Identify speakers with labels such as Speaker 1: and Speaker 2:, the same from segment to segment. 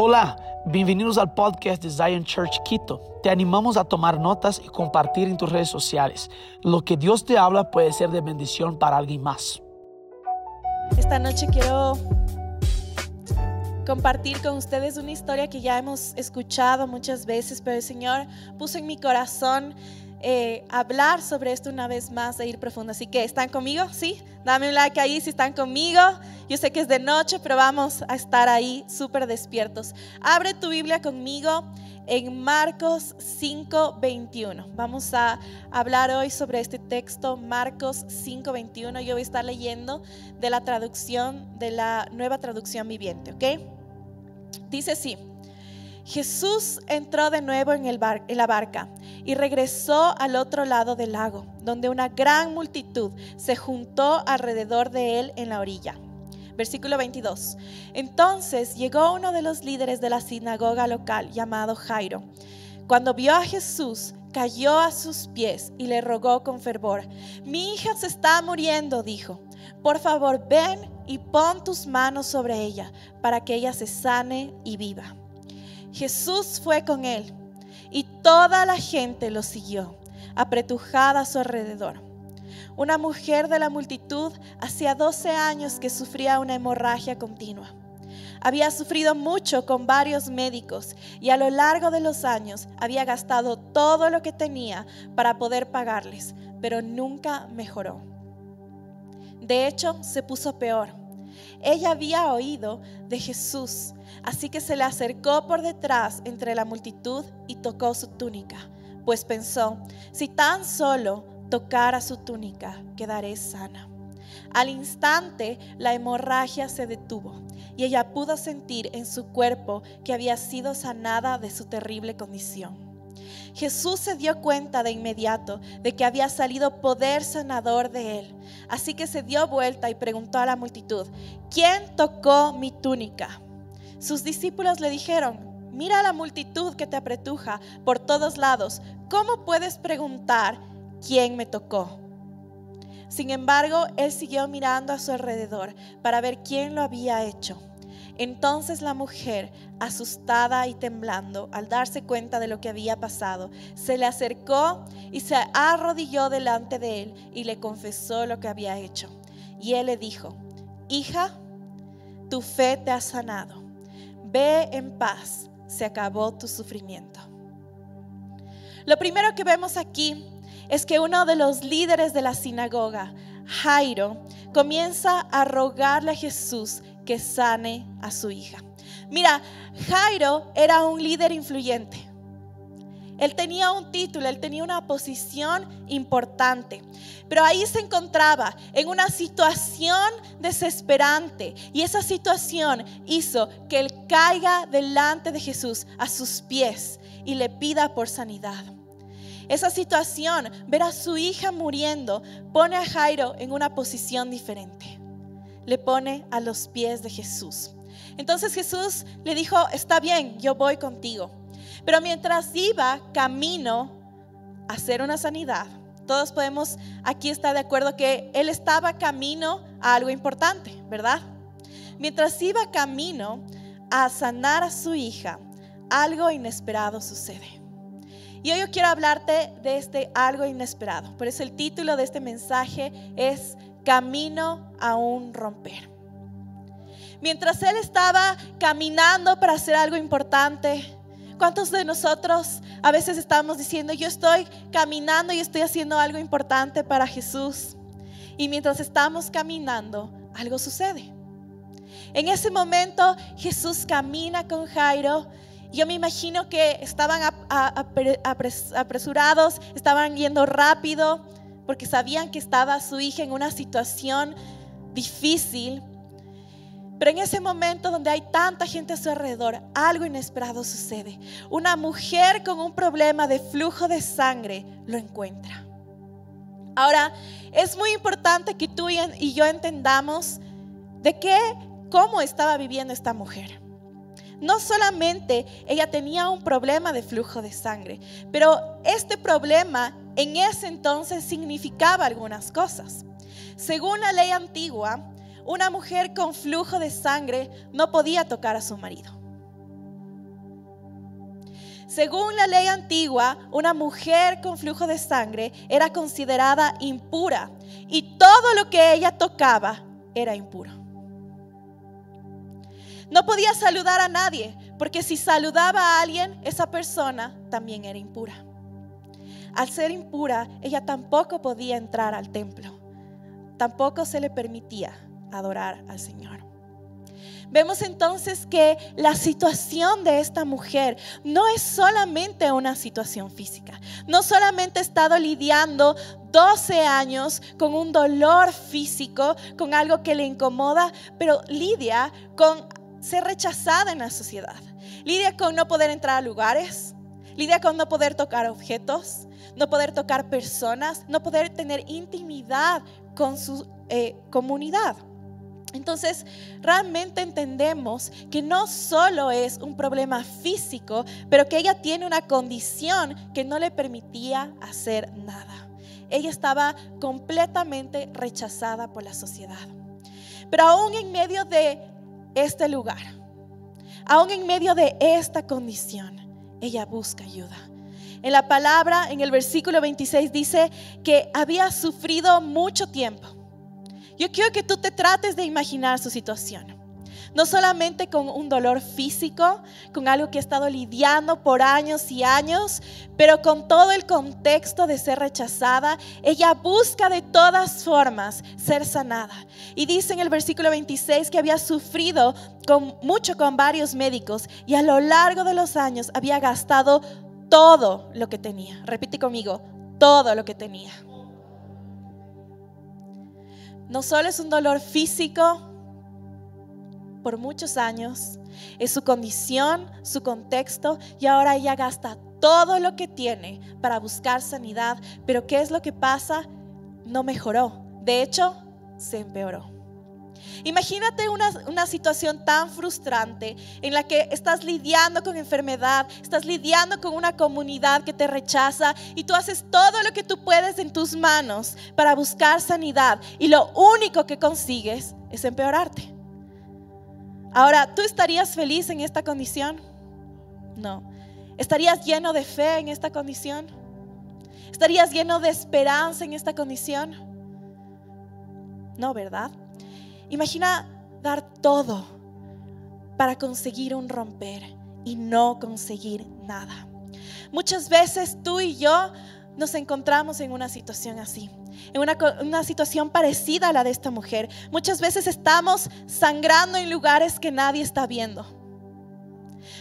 Speaker 1: Hola, bienvenidos al podcast de Zion Church Quito. Te animamos a tomar notas y compartir en tus redes sociales. Lo que Dios te habla puede ser de bendición para alguien más.
Speaker 2: Esta noche quiero compartir con ustedes una historia que ya hemos escuchado muchas veces, pero el Señor puso en mi corazón eh, hablar sobre esto una vez más e ir profundo. Así que, ¿están conmigo? ¿Sí? Dame un like ahí si están conmigo. Yo sé que es de noche, pero vamos a estar ahí súper despiertos. Abre tu Biblia conmigo en Marcos 5:21. Vamos a hablar hoy sobre este texto, Marcos 5:21. Yo voy a estar leyendo de la traducción, de la nueva traducción viviente, ¿ok? Dice así. Jesús entró de nuevo en, el en, la barca y regresó al otro lado del lago, donde una gran multitud se juntó alrededor de él en la orilla. Versículo 22. Entonces llegó uno de los líderes de la sinagoga local llamado Jairo. Cuando vio a Jesús, cayó a sus pies y le rogó con fervor. Mi hija se está muriendo, dijo. Por favor, ven y pon tus manos sobre ella para que ella se sane y viva. Jesús fue con él y toda la gente lo siguió, apretujada a su alrededor. Una mujer de la multitud hacía 12 años que sufría una hemorragia continua. Había sufrido mucho con varios médicos y a lo largo de los años había gastado todo lo que tenía para poder pagarles, pero nunca mejoró. De hecho, se puso peor. Ella había oído de Jesús Así que se le acercó por detrás entre la multitud y tocó su túnica, pues pensó, si tan solo tocara su túnica, quedaré sana. Al instante la hemorragia se detuvo y ella pudo sentir en su cuerpo que había sido sanada de su terrible condición. Jesús se dio cuenta de inmediato de que había salido poder sanador de él. Así que se dio vuelta y preguntó a la multitud, ¿quién tocó mi túnica? Sus discípulos le dijeron, mira la multitud que te apretuja por todos lados, ¿cómo puedes preguntar quién me tocó? Sin embargo, él siguió mirando a su alrededor para ver quién lo había hecho. Entonces la mujer, asustada y temblando al darse cuenta de lo que había pasado, se le acercó y se arrodilló delante de él y le confesó lo que había hecho. Y él le dijo, hija, tu fe te ha sanado ve en paz, se acabó tu sufrimiento. Lo primero que vemos aquí es que uno de los líderes de la sinagoga, Jairo, comienza a rogarle a Jesús que sane a su hija. Mira, Jairo era un líder influyente. Él tenía un título, él tenía una posición importante. Pero ahí se encontraba en una situación desesperante. Y esa situación hizo que él caiga delante de Jesús a sus pies y le pida por sanidad. Esa situación, ver a su hija muriendo, pone a Jairo en una posición diferente. Le pone a los pies de Jesús. Entonces Jesús le dijo, está bien, yo voy contigo. Pero mientras iba camino a hacer una sanidad, todos podemos aquí estar de acuerdo que él estaba camino a algo importante, ¿verdad? Mientras iba camino a sanar a su hija, algo inesperado sucede. Y hoy yo quiero hablarte de este algo inesperado. Por eso el título de este mensaje es Camino a un romper. Mientras él estaba caminando para hacer algo importante, ¿Cuántos de nosotros a veces estamos diciendo, yo estoy caminando y estoy haciendo algo importante para Jesús? Y mientras estamos caminando, algo sucede. En ese momento Jesús camina con Jairo. Yo me imagino que estaban apresurados, estaban yendo rápido, porque sabían que estaba su hija en una situación difícil. Pero en ese momento donde hay tanta gente a su alrededor, algo inesperado sucede. Una mujer con un problema de flujo de sangre lo encuentra. Ahora, es muy importante que tú y yo entendamos de qué, cómo estaba viviendo esta mujer. No solamente ella tenía un problema de flujo de sangre, pero este problema en ese entonces significaba algunas cosas. Según la ley antigua, una mujer con flujo de sangre no podía tocar a su marido. Según la ley antigua, una mujer con flujo de sangre era considerada impura y todo lo que ella tocaba era impuro. No podía saludar a nadie, porque si saludaba a alguien, esa persona también era impura. Al ser impura, ella tampoco podía entrar al templo. Tampoco se le permitía adorar al Señor. Vemos entonces que la situación de esta mujer no es solamente una situación física. No solamente ha estado lidiando 12 años con un dolor físico, con algo que le incomoda, pero lidia con ser rechazada en la sociedad. Lidia con no poder entrar a lugares, lidia con no poder tocar objetos, no poder tocar personas, no poder tener intimidad con su eh, comunidad. Entonces, realmente entendemos que no solo es un problema físico, pero que ella tiene una condición que no le permitía hacer nada. Ella estaba completamente rechazada por la sociedad. Pero aún en medio de este lugar, aún en medio de esta condición, ella busca ayuda. En la palabra, en el versículo 26 dice que había sufrido mucho tiempo yo quiero que tú te trates de imaginar su situación. No solamente con un dolor físico, con algo que ha estado lidiando por años y años, pero con todo el contexto de ser rechazada, ella busca de todas formas ser sanada. Y dice en el versículo 26 que había sufrido con, mucho con varios médicos y a lo largo de los años había gastado todo lo que tenía. Repite conmigo, todo lo que tenía no solo es un dolor físico por muchos años, es su condición, su contexto y ahora ella gasta todo lo que tiene para buscar sanidad, pero ¿qué es lo que pasa? No mejoró, de hecho, se empeoró. Imagínate una, situación tan frustrante en la que estás lidiando con enfermedad, estás lidiando con una comunidad que te rechaza y tú haces todo lo que tú puedes en tus manos para buscar sanidad y lo único que consigues es empeorarte. Ahora, ¿tú estarías feliz en esta condición? No. ¿Estarías lleno de fe en esta condición? ¿Estarías lleno de esperanza en esta condición? No, ¿verdad? Imagina dar todo para conseguir un romper y no conseguir nada. Muchas veces tú y yo nos encontramos en una situación así, en una, situación parecida a la de esta mujer. Muchas veces estamos sangrando en lugares que nadie está viendo.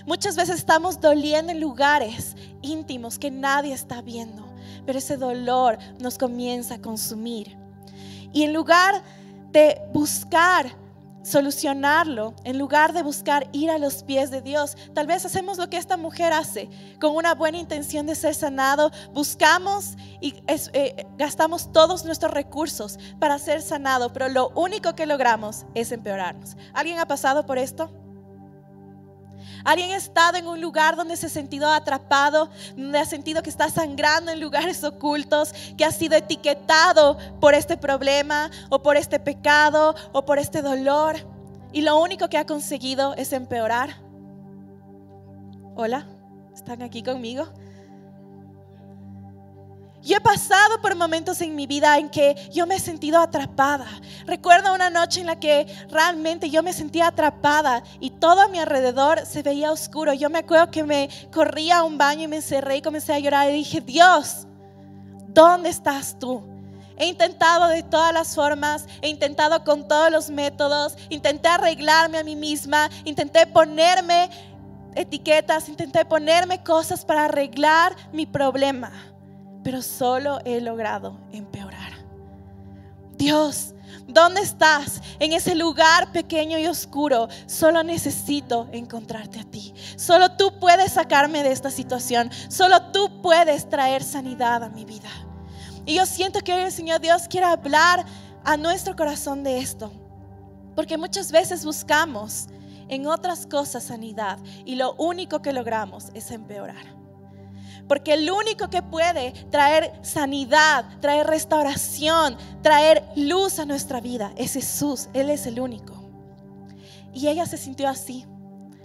Speaker 2: Muchas veces estamos doliendo en lugares íntimos que nadie está viendo, pero ese dolor nos comienza a consumir. Y en lugar buscar solucionarlo en lugar de buscar ir a los pies de Dios. Tal vez hacemos lo que esta mujer hace, con una buena intención de ser sanado, buscamos y eh, gastamos todos nuestros recursos para ser sanado, pero lo único que logramos es empeorarnos. ¿Alguien ha pasado por esto? ¿Alguien ha estado en un lugar donde se ha sentido atrapado, donde ha sentido que está sangrando en lugares ocultos, que ha sido etiquetado por este problema o por este pecado o por este dolor? Y lo único que ha conseguido es empeorar. Hola, ¿están aquí conmigo? Yo he pasado por momentos en mi vida en que yo me he sentido atrapada. Recuerdo una noche en la que realmente yo me sentía atrapada y todo a mi alrededor se veía oscuro. Yo me acuerdo que me corría a un baño y me encerré y comencé a llorar y dije, Dios, ¿dónde estás tú? He intentado de todas las formas, he intentado con todos los métodos, intenté arreglarme a mí misma, intenté ponerme etiquetas, intenté ponerme cosas para arreglar mi problema pero solo he logrado empeorar. Dios, ¿dónde estás? En ese lugar pequeño y oscuro, solo necesito encontrarte a ti. Solo tú puedes sacarme de esta situación. Solo tú puedes traer sanidad a mi vida. Y yo siento que hoy el Señor Dios quiere hablar a nuestro corazón de esto. Porque muchas veces buscamos en otras cosas sanidad y lo único que logramos es empeorar. Porque el único que puede traer sanidad, traer restauración, traer luz a nuestra vida es Jesús. Él es el único. Y ella se sintió así,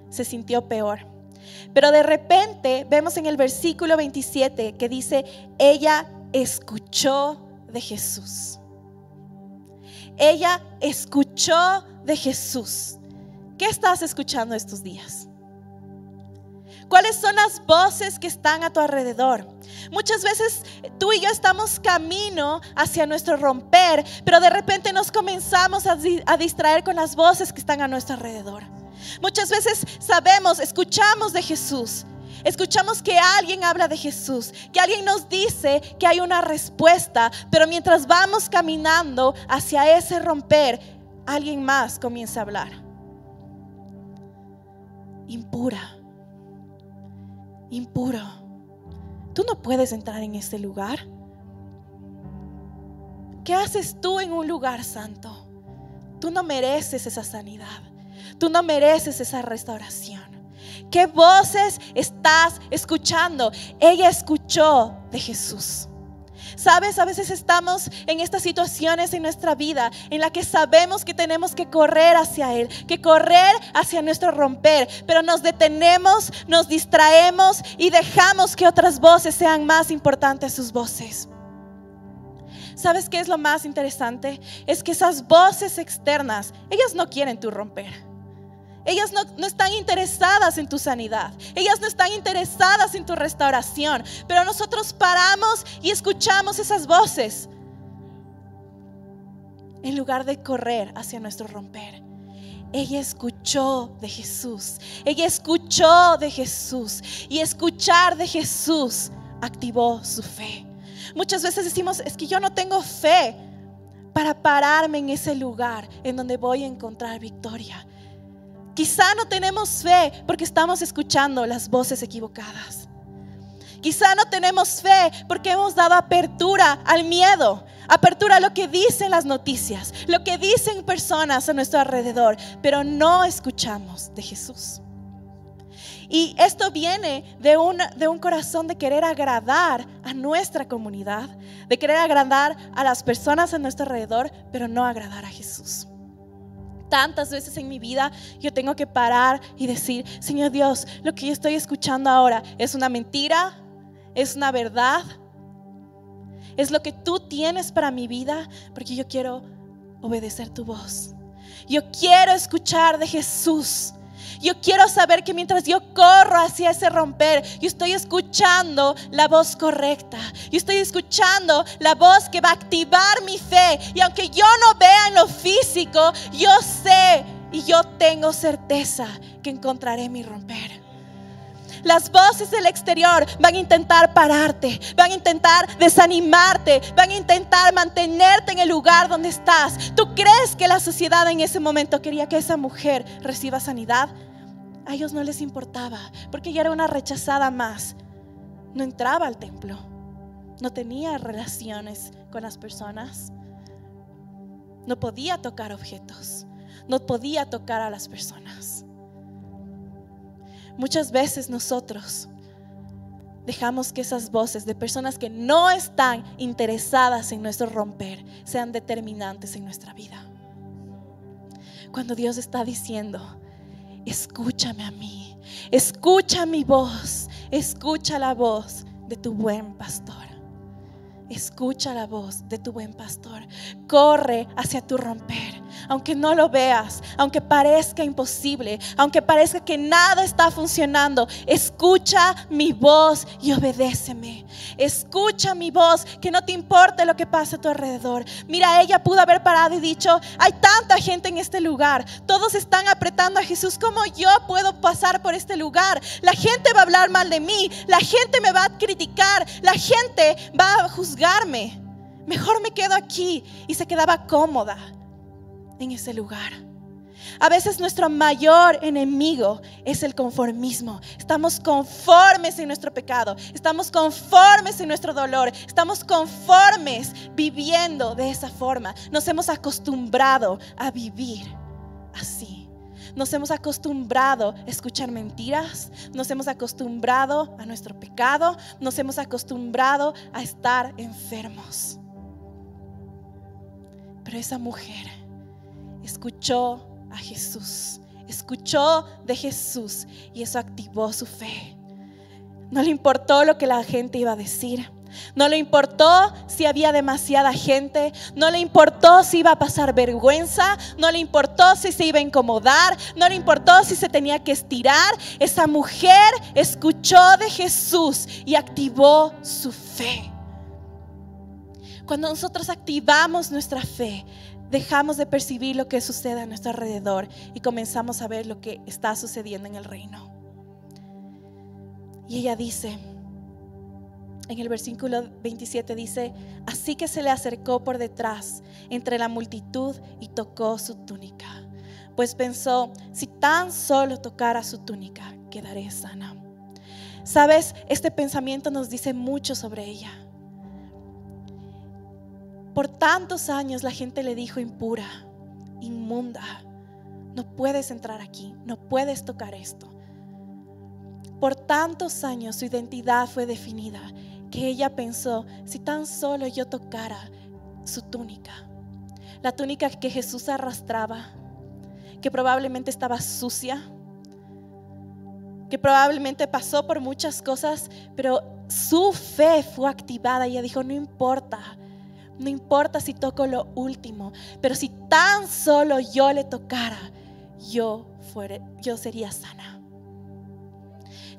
Speaker 2: se sintió peor. Pero de repente vemos en el versículo 27 que dice, ella escuchó de Jesús. Ella escuchó de Jesús. ¿Qué estás escuchando estos días? ¿Cuáles son las voces que están a tu alrededor? Muchas veces tú y yo estamos camino hacia nuestro romper, pero de repente nos comenzamos a, distraer con las voces que están a nuestro alrededor. Muchas veces sabemos, escuchamos de Jesús, escuchamos que alguien habla de Jesús, que alguien nos dice que hay una respuesta, pero mientras vamos caminando hacia ese romper, alguien más comienza a hablar. Impura impuro. Tú no puedes entrar en este lugar. ¿Qué haces tú en un lugar santo? Tú no mereces esa sanidad. Tú no mereces esa restauración. ¿Qué voces estás escuchando? Ella escuchó de Jesús. Sabes, a veces estamos en estas situaciones en nuestra vida en la que sabemos que tenemos que correr hacia Él, que correr hacia nuestro romper, pero nos detenemos, nos distraemos y dejamos que otras voces sean más importantes sus voces. ¿Sabes qué es lo más interesante? Es que esas voces externas, ellas no quieren tu romper. Ellas no, están interesadas en tu sanidad. Ellas no están interesadas en tu restauración. Pero nosotros paramos y escuchamos esas voces. En lugar de correr hacia nuestro romper. Ella escuchó de Jesús. Ella escuchó de Jesús. Y escuchar de Jesús activó su fe. Muchas veces decimos, es que yo no tengo fe para pararme en ese lugar en donde voy a encontrar victoria. Quizá no tenemos fe porque estamos escuchando las voces equivocadas. Quizá no tenemos fe porque hemos dado apertura al miedo, apertura a lo que dicen las noticias, lo que dicen personas a nuestro alrededor, pero no escuchamos de Jesús. Y esto viene de un, de un corazón de querer agradar a nuestra comunidad, de querer agradar a las personas a nuestro alrededor, pero no agradar a Jesús tantas veces en mi vida yo tengo que parar y decir, Señor Dios, lo que yo estoy escuchando ahora es una mentira, es una verdad, es lo que tú tienes para mi vida, porque yo quiero obedecer tu voz. Yo quiero escuchar de Jesús. Yo quiero saber que mientras yo corro hacia ese romper, yo estoy escuchando la voz correcta. Yo estoy escuchando la voz que va a activar mi fe. Y aunque yo no vea en lo físico, yo sé y yo tengo certeza que encontraré mi romper. Las voces del exterior van a intentar pararte, van a intentar desanimarte, van a intentar mantenerte en el lugar donde estás. ¿Tú crees que la sociedad en ese momento quería que esa mujer reciba sanidad? a ellos no les importaba, porque ella era una rechazada más. No entraba al templo, no tenía relaciones con las personas, no podía tocar objetos, no podía tocar a las personas. Muchas veces nosotros dejamos que esas voces de personas que no están interesadas en nuestro romper sean determinantes en nuestra vida. Cuando Dios está diciendo, escúchame a mí, escucha mi voz, escucha la voz de tu buen pastor. Escucha la voz de tu buen pastor. Corre hacia tu romper aunque no lo veas, aunque parezca imposible, aunque parezca que nada está funcionando, escucha mi voz y obedéceme. Escucha mi voz, que no te importe lo que pase a tu alrededor. Mira, ella pudo haber parado y dicho, hay tanta gente en este lugar, todos están apretando a Jesús, ¿cómo yo puedo pasar por este lugar? La gente va a hablar mal de mí, la gente me va a criticar, la gente va a juzgarme. Mejor me quedo aquí y se quedaba cómoda en ese lugar. A veces nuestro mayor enemigo es el conformismo. Estamos conformes en nuestro pecado, estamos conformes en nuestro dolor, estamos conformes viviendo de esa forma. Nos hemos acostumbrado a vivir así. Nos hemos acostumbrado a escuchar mentiras, nos hemos acostumbrado a nuestro pecado, nos hemos acostumbrado a estar enfermos. Pero esa mujer escuchó a Jesús. escuchó de Jesús y eso activó su fe. No le importó lo que la gente iba a decir. No le importó si había demasiada gente, no le importó si iba a pasar vergüenza, no le importó si se iba a incomodar, no le importó si se tenía que estirar. Esa mujer escuchó de Jesús y activó su fe. Cuando nosotros activamos nuestra fe, dejamos de percibir lo que sucede a nuestro alrededor y comenzamos a ver lo que está sucediendo en el reino. Y ella dice, en el versículo 27 dice, así que se le acercó por detrás entre la multitud y tocó su túnica. Pues pensó, si tan solo tocara su túnica, quedaré sana. Sabes, este pensamiento nos dice mucho sobre ella. Por tantos años la gente le dijo impura, inmunda, no puedes entrar aquí, no puedes tocar esto. Por tantos años su identidad fue definida que ella pensó, si tan solo yo tocara su túnica, la túnica que Jesús arrastraba, que probablemente estaba sucia, que probablemente pasó por muchas cosas, pero su fe fue activada y ella dijo, no importa, no importa si toco lo último, pero si tan solo yo le tocara, yo, fuere, yo sería sana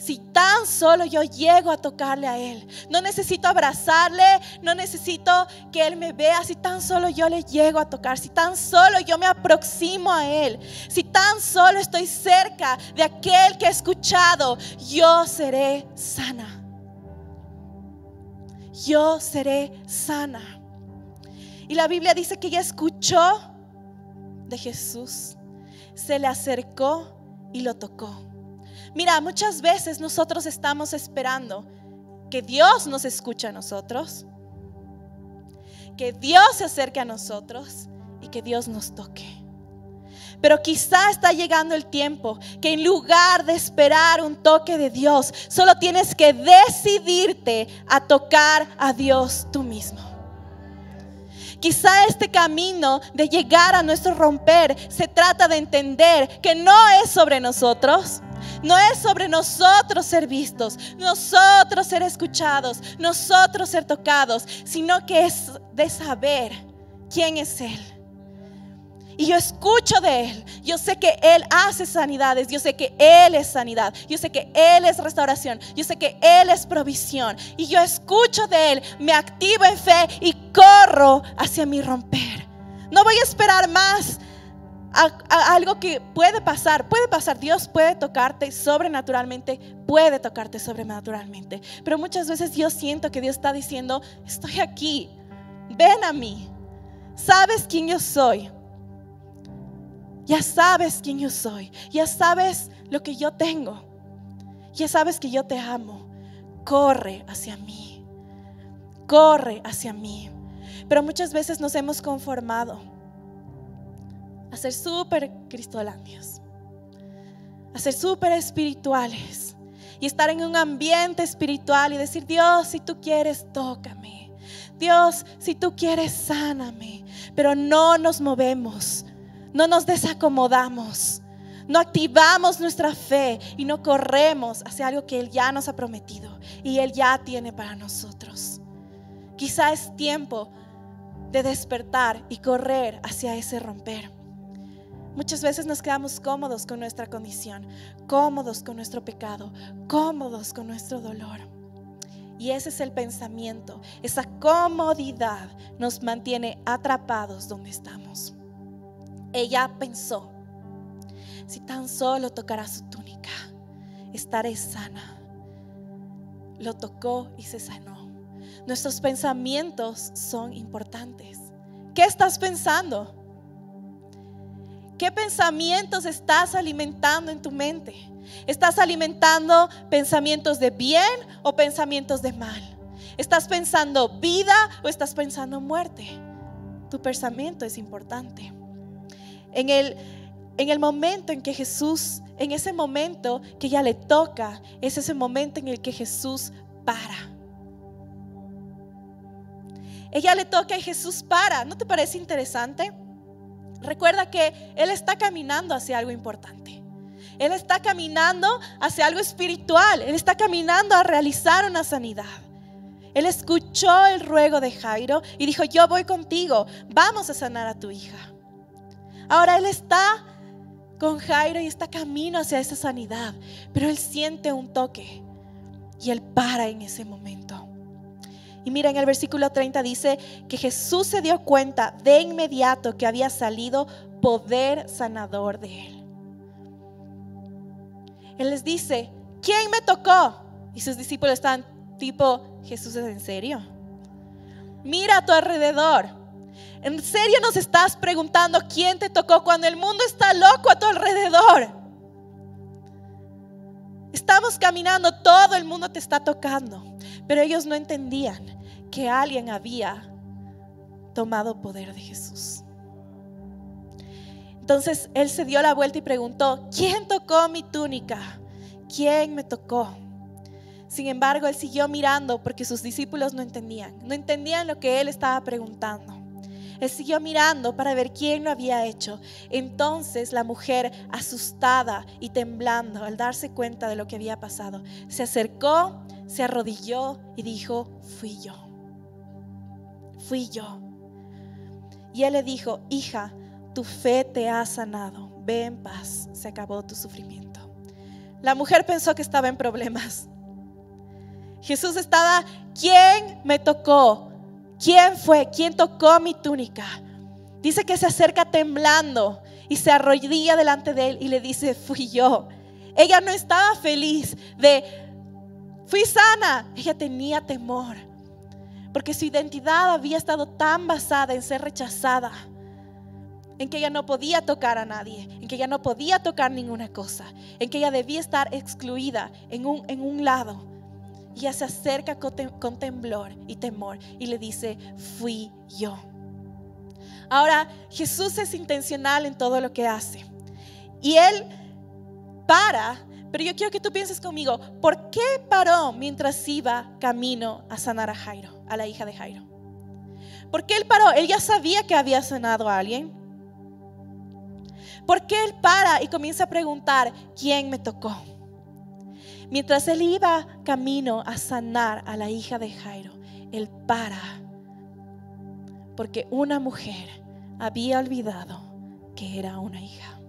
Speaker 2: si tan solo yo llego a tocarle a Él. No necesito abrazarle, no necesito que Él me vea, si tan solo yo le llego a tocar, si tan solo yo me aproximo a Él, si tan solo estoy cerca de aquel que he escuchado, yo seré sana. Yo seré sana. Y la Biblia dice que ella escuchó de Jesús, se le acercó y lo tocó. Mira, muchas veces nosotros estamos esperando que Dios nos escuche a nosotros, que Dios se acerque a nosotros y que Dios nos toque. Pero quizá está llegando el tiempo que en lugar de esperar un toque de Dios, solo tienes que decidirte a tocar a Dios tú mismo. Quizá este camino de llegar a nuestro romper se trata de entender que no es sobre nosotros, no es sobre nosotros ser vistos, nosotros ser escuchados, nosotros ser tocados, sino que es de saber quién es Él. Y yo escucho de Él. Yo sé que Él hace sanidades. Yo sé que Él es sanidad. Yo sé que Él es restauración. Yo sé que Él es provisión. Y yo escucho de Él. Me activo en fe y corro hacia mi romper. No voy a esperar más algo que puede pasar, puede pasar, Dios puede tocarte sobrenaturalmente, puede tocarte sobrenaturalmente, pero muchas veces yo siento que Dios está diciendo, estoy aquí, ven a mí, sabes quién yo soy, ya sabes quién yo soy, ya sabes lo que yo tengo, ya sabes que yo te amo, corre hacia mí, corre hacia mí, pero muchas veces nos hemos conformado a ser súper cristolandios, a ser súper espirituales y estar en un ambiente espiritual y decir, Dios, si tú quieres, tócame. Dios, si tú quieres, sáname. Pero no nos movemos, no nos desacomodamos, no activamos nuestra fe y no corremos hacia algo que Él ya nos ha prometido y Él ya tiene para nosotros. Quizá es tiempo de despertar y correr hacia ese romper. Muchas veces nos quedamos cómodos con nuestra condición, cómodos con nuestro pecado, cómodos con nuestro dolor. Y ese es el pensamiento. Esa comodidad nos mantiene atrapados donde estamos. Ella pensó, si tan solo tocara su túnica, estaré sana. Lo tocó y se sanó. Nuestros pensamientos son importantes. ¿Qué estás pensando? ¿Qué pensamientos estás alimentando en tu mente? ¿Estás alimentando pensamientos de bien o pensamientos de mal? ¿Estás pensando vida o estás pensando muerte? Tu pensamiento es importante. En el, en el momento en que Jesús, en ese momento que ya le toca, es ese momento en el que Jesús para. Ella le toca y Jesús para. ¿No te parece interesante? recuerda que Él está caminando hacia algo importante. Él está caminando hacia algo espiritual. Él está caminando a realizar una sanidad. Él escuchó el ruego de Jairo y dijo, yo voy contigo, vamos a sanar a tu hija. Ahora Él está con Jairo y está camino hacia esa sanidad, pero Él siente un toque y Él para en ese momento. Y mira, en el versículo 30 dice que Jesús se dio cuenta de inmediato que había salido poder sanador de Él. Él les dice, ¿quién me tocó? Y sus discípulos están tipo, Jesús es en serio. Mira a tu alrededor. ¿En serio nos estás preguntando quién te tocó cuando el mundo está loco a tu alrededor? Estamos caminando, todo el mundo te está tocando, pero ellos no entendían que alguien había tomado poder de Jesús. Entonces él se dio la vuelta y preguntó, ¿quién tocó mi túnica? ¿Quién me tocó? Sin embargo, él siguió mirando porque sus discípulos no entendían, no entendían lo que él estaba preguntando. Él siguió mirando para ver quién lo había hecho. Entonces la mujer, asustada y temblando al darse cuenta de lo que había pasado, se acercó, se arrodilló y dijo, fui yo. Fui yo. Y él le dijo, hija, tu fe te ha sanado, ve en paz, se acabó tu sufrimiento. La mujer pensó que estaba en problemas. Jesús estaba, ¿quién me tocó? ¿Quién fue? ¿Quién tocó mi túnica? Dice que se acerca temblando y se arrodilla delante de él y le dice, fui yo. Ella no estaba feliz de, fui sana. Ella tenía temor porque su identidad había estado tan basada en ser rechazada en que ella no podía tocar a nadie, en que ella no podía tocar ninguna cosa, en que ella debía estar excluida en un, en un lado. Y se acerca con, con temblor y temor y le dice, fui yo. Ahora, Jesús es intencional en todo lo que hace. Y Él para, pero yo quiero que tú pienses conmigo, ¿por qué paró mientras iba camino a sanar a Jairo, a la hija de Jairo? ¿Por qué Él paró? Él ya sabía que había sanado a alguien. ¿Por qué él para y comienza a preguntar, ¿quién me tocó? Mientras él iba camino a sanar a la hija de Jairo, él para porque una mujer había olvidado que era una hija.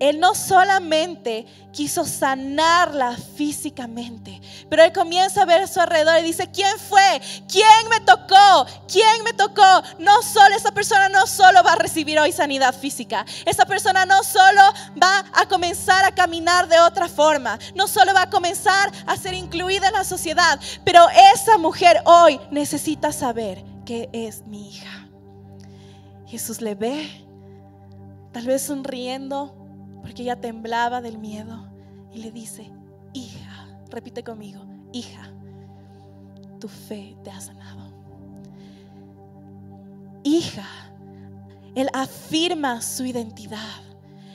Speaker 2: Él no solamente quiso sanarla físicamente, pero él comienza a ver a su alrededor y dice, ¿quién fue? ¿Quién me tocó? ¿Quién me tocó? No solo, esa persona no solo va a recibir hoy sanidad física, esa persona no solo va a comenzar a caminar de otra forma, no solo va a comenzar a ser incluida en la sociedad, pero esa mujer hoy necesita saber que es mi hija. Jesús le ve, tal vez sonriendo, porque ella temblaba del miedo y le dice, hija, repite conmigo, hija, tu fe te ha sanado. Hija, Él afirma su identidad.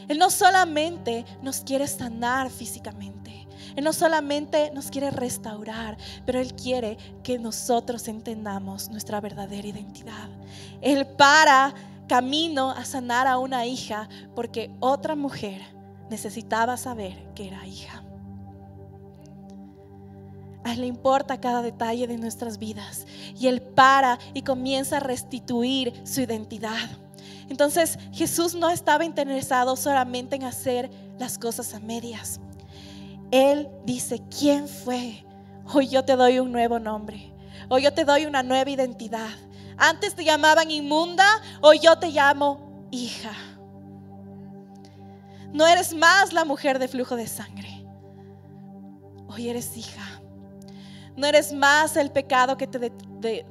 Speaker 2: Él no solamente nos quiere sanar físicamente, Él no solamente nos quiere restaurar, pero Él quiere que nosotros entendamos nuestra verdadera identidad. Él para camino a sanar a una hija porque otra mujer necesitaba saber que era hija. A él le importa cada detalle de nuestras vidas y él para y comienza a restituir su identidad. Entonces Jesús no estaba interesado solamente en hacer las cosas a medias. Él dice, ¿quién fue? Hoy yo te doy un nuevo nombre. Hoy yo te doy una nueva identidad. Antes te llamaban inmunda, hoy yo te llamo hija. No eres más la mujer de flujo de sangre. Hoy eres hija. No eres más el pecado que te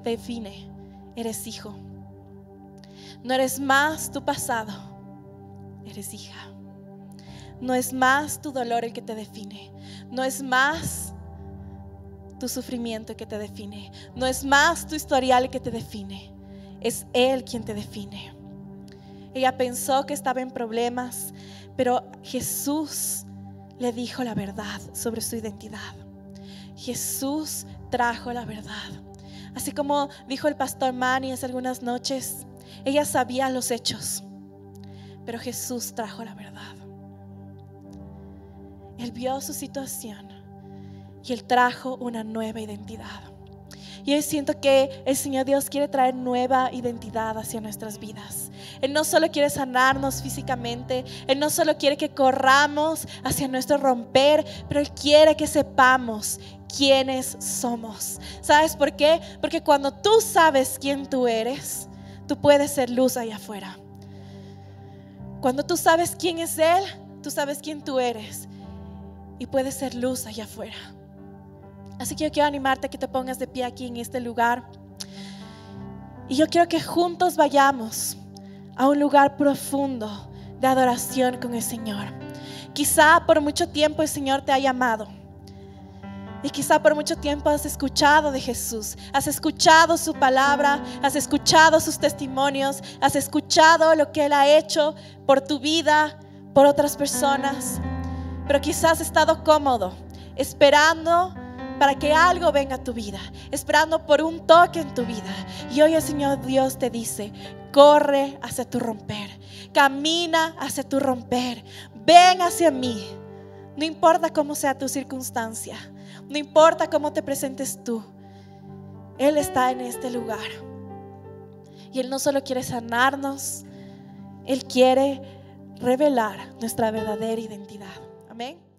Speaker 2: define. Eres hijo. No eres más tu pasado. Eres hija. No es más tu dolor el que te define. No es más tu sufrimiento que te define. No es más tu historial que te define. Es Él quien te define. Ella pensó que estaba en problemas, pero Jesús le dijo la verdad sobre su identidad. Jesús trajo la verdad. Así como dijo el pastor Manny hace algunas noches, Ella sabía los hechos, pero Jesús trajo la verdad. Él vio su situación y Él trajo una nueva identidad. Y hoy siento que el Señor Dios quiere traer nueva identidad hacia nuestras vidas. Él no solo quiere sanarnos físicamente, Él no solo quiere que corramos hacia nuestro romper, pero Él quiere que sepamos quiénes somos. ¿Sabes por qué? Porque cuando tú sabes quién tú eres, tú puedes ser luz allá afuera. Cuando tú sabes quién es Él, tú sabes quién tú eres y puedes ser luz allá afuera. Así que yo quiero animarte a que te pongas de pie aquí en este lugar. Y yo quiero que juntos vayamos a un lugar profundo de adoración con el Señor. Quizá por mucho tiempo el Señor te ha llamado. Y quizá por mucho tiempo has escuchado de Jesús, has escuchado su palabra, has escuchado sus testimonios, has escuchado lo que Él ha hecho por tu vida, por otras personas. Pero quizás has estado cómodo, esperando para que algo venga a tu vida, esperando por un toque en tu vida. Y hoy el Señor Dios te dice, corre hacia tu romper, camina hacia tu romper, ven hacia mí. No importa cómo sea tu circunstancia, no importa cómo te presentes tú, Él está en este lugar. Y Él no solo quiere sanarnos, Él quiere revelar nuestra verdadera identidad. Amén.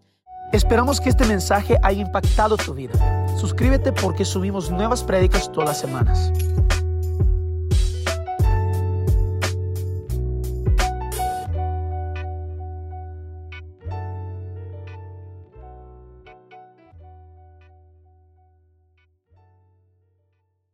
Speaker 1: Esperamos que este mensaje haya impactado tu vida. Suscríbete porque subimos nuevas prédicas todas las semanas.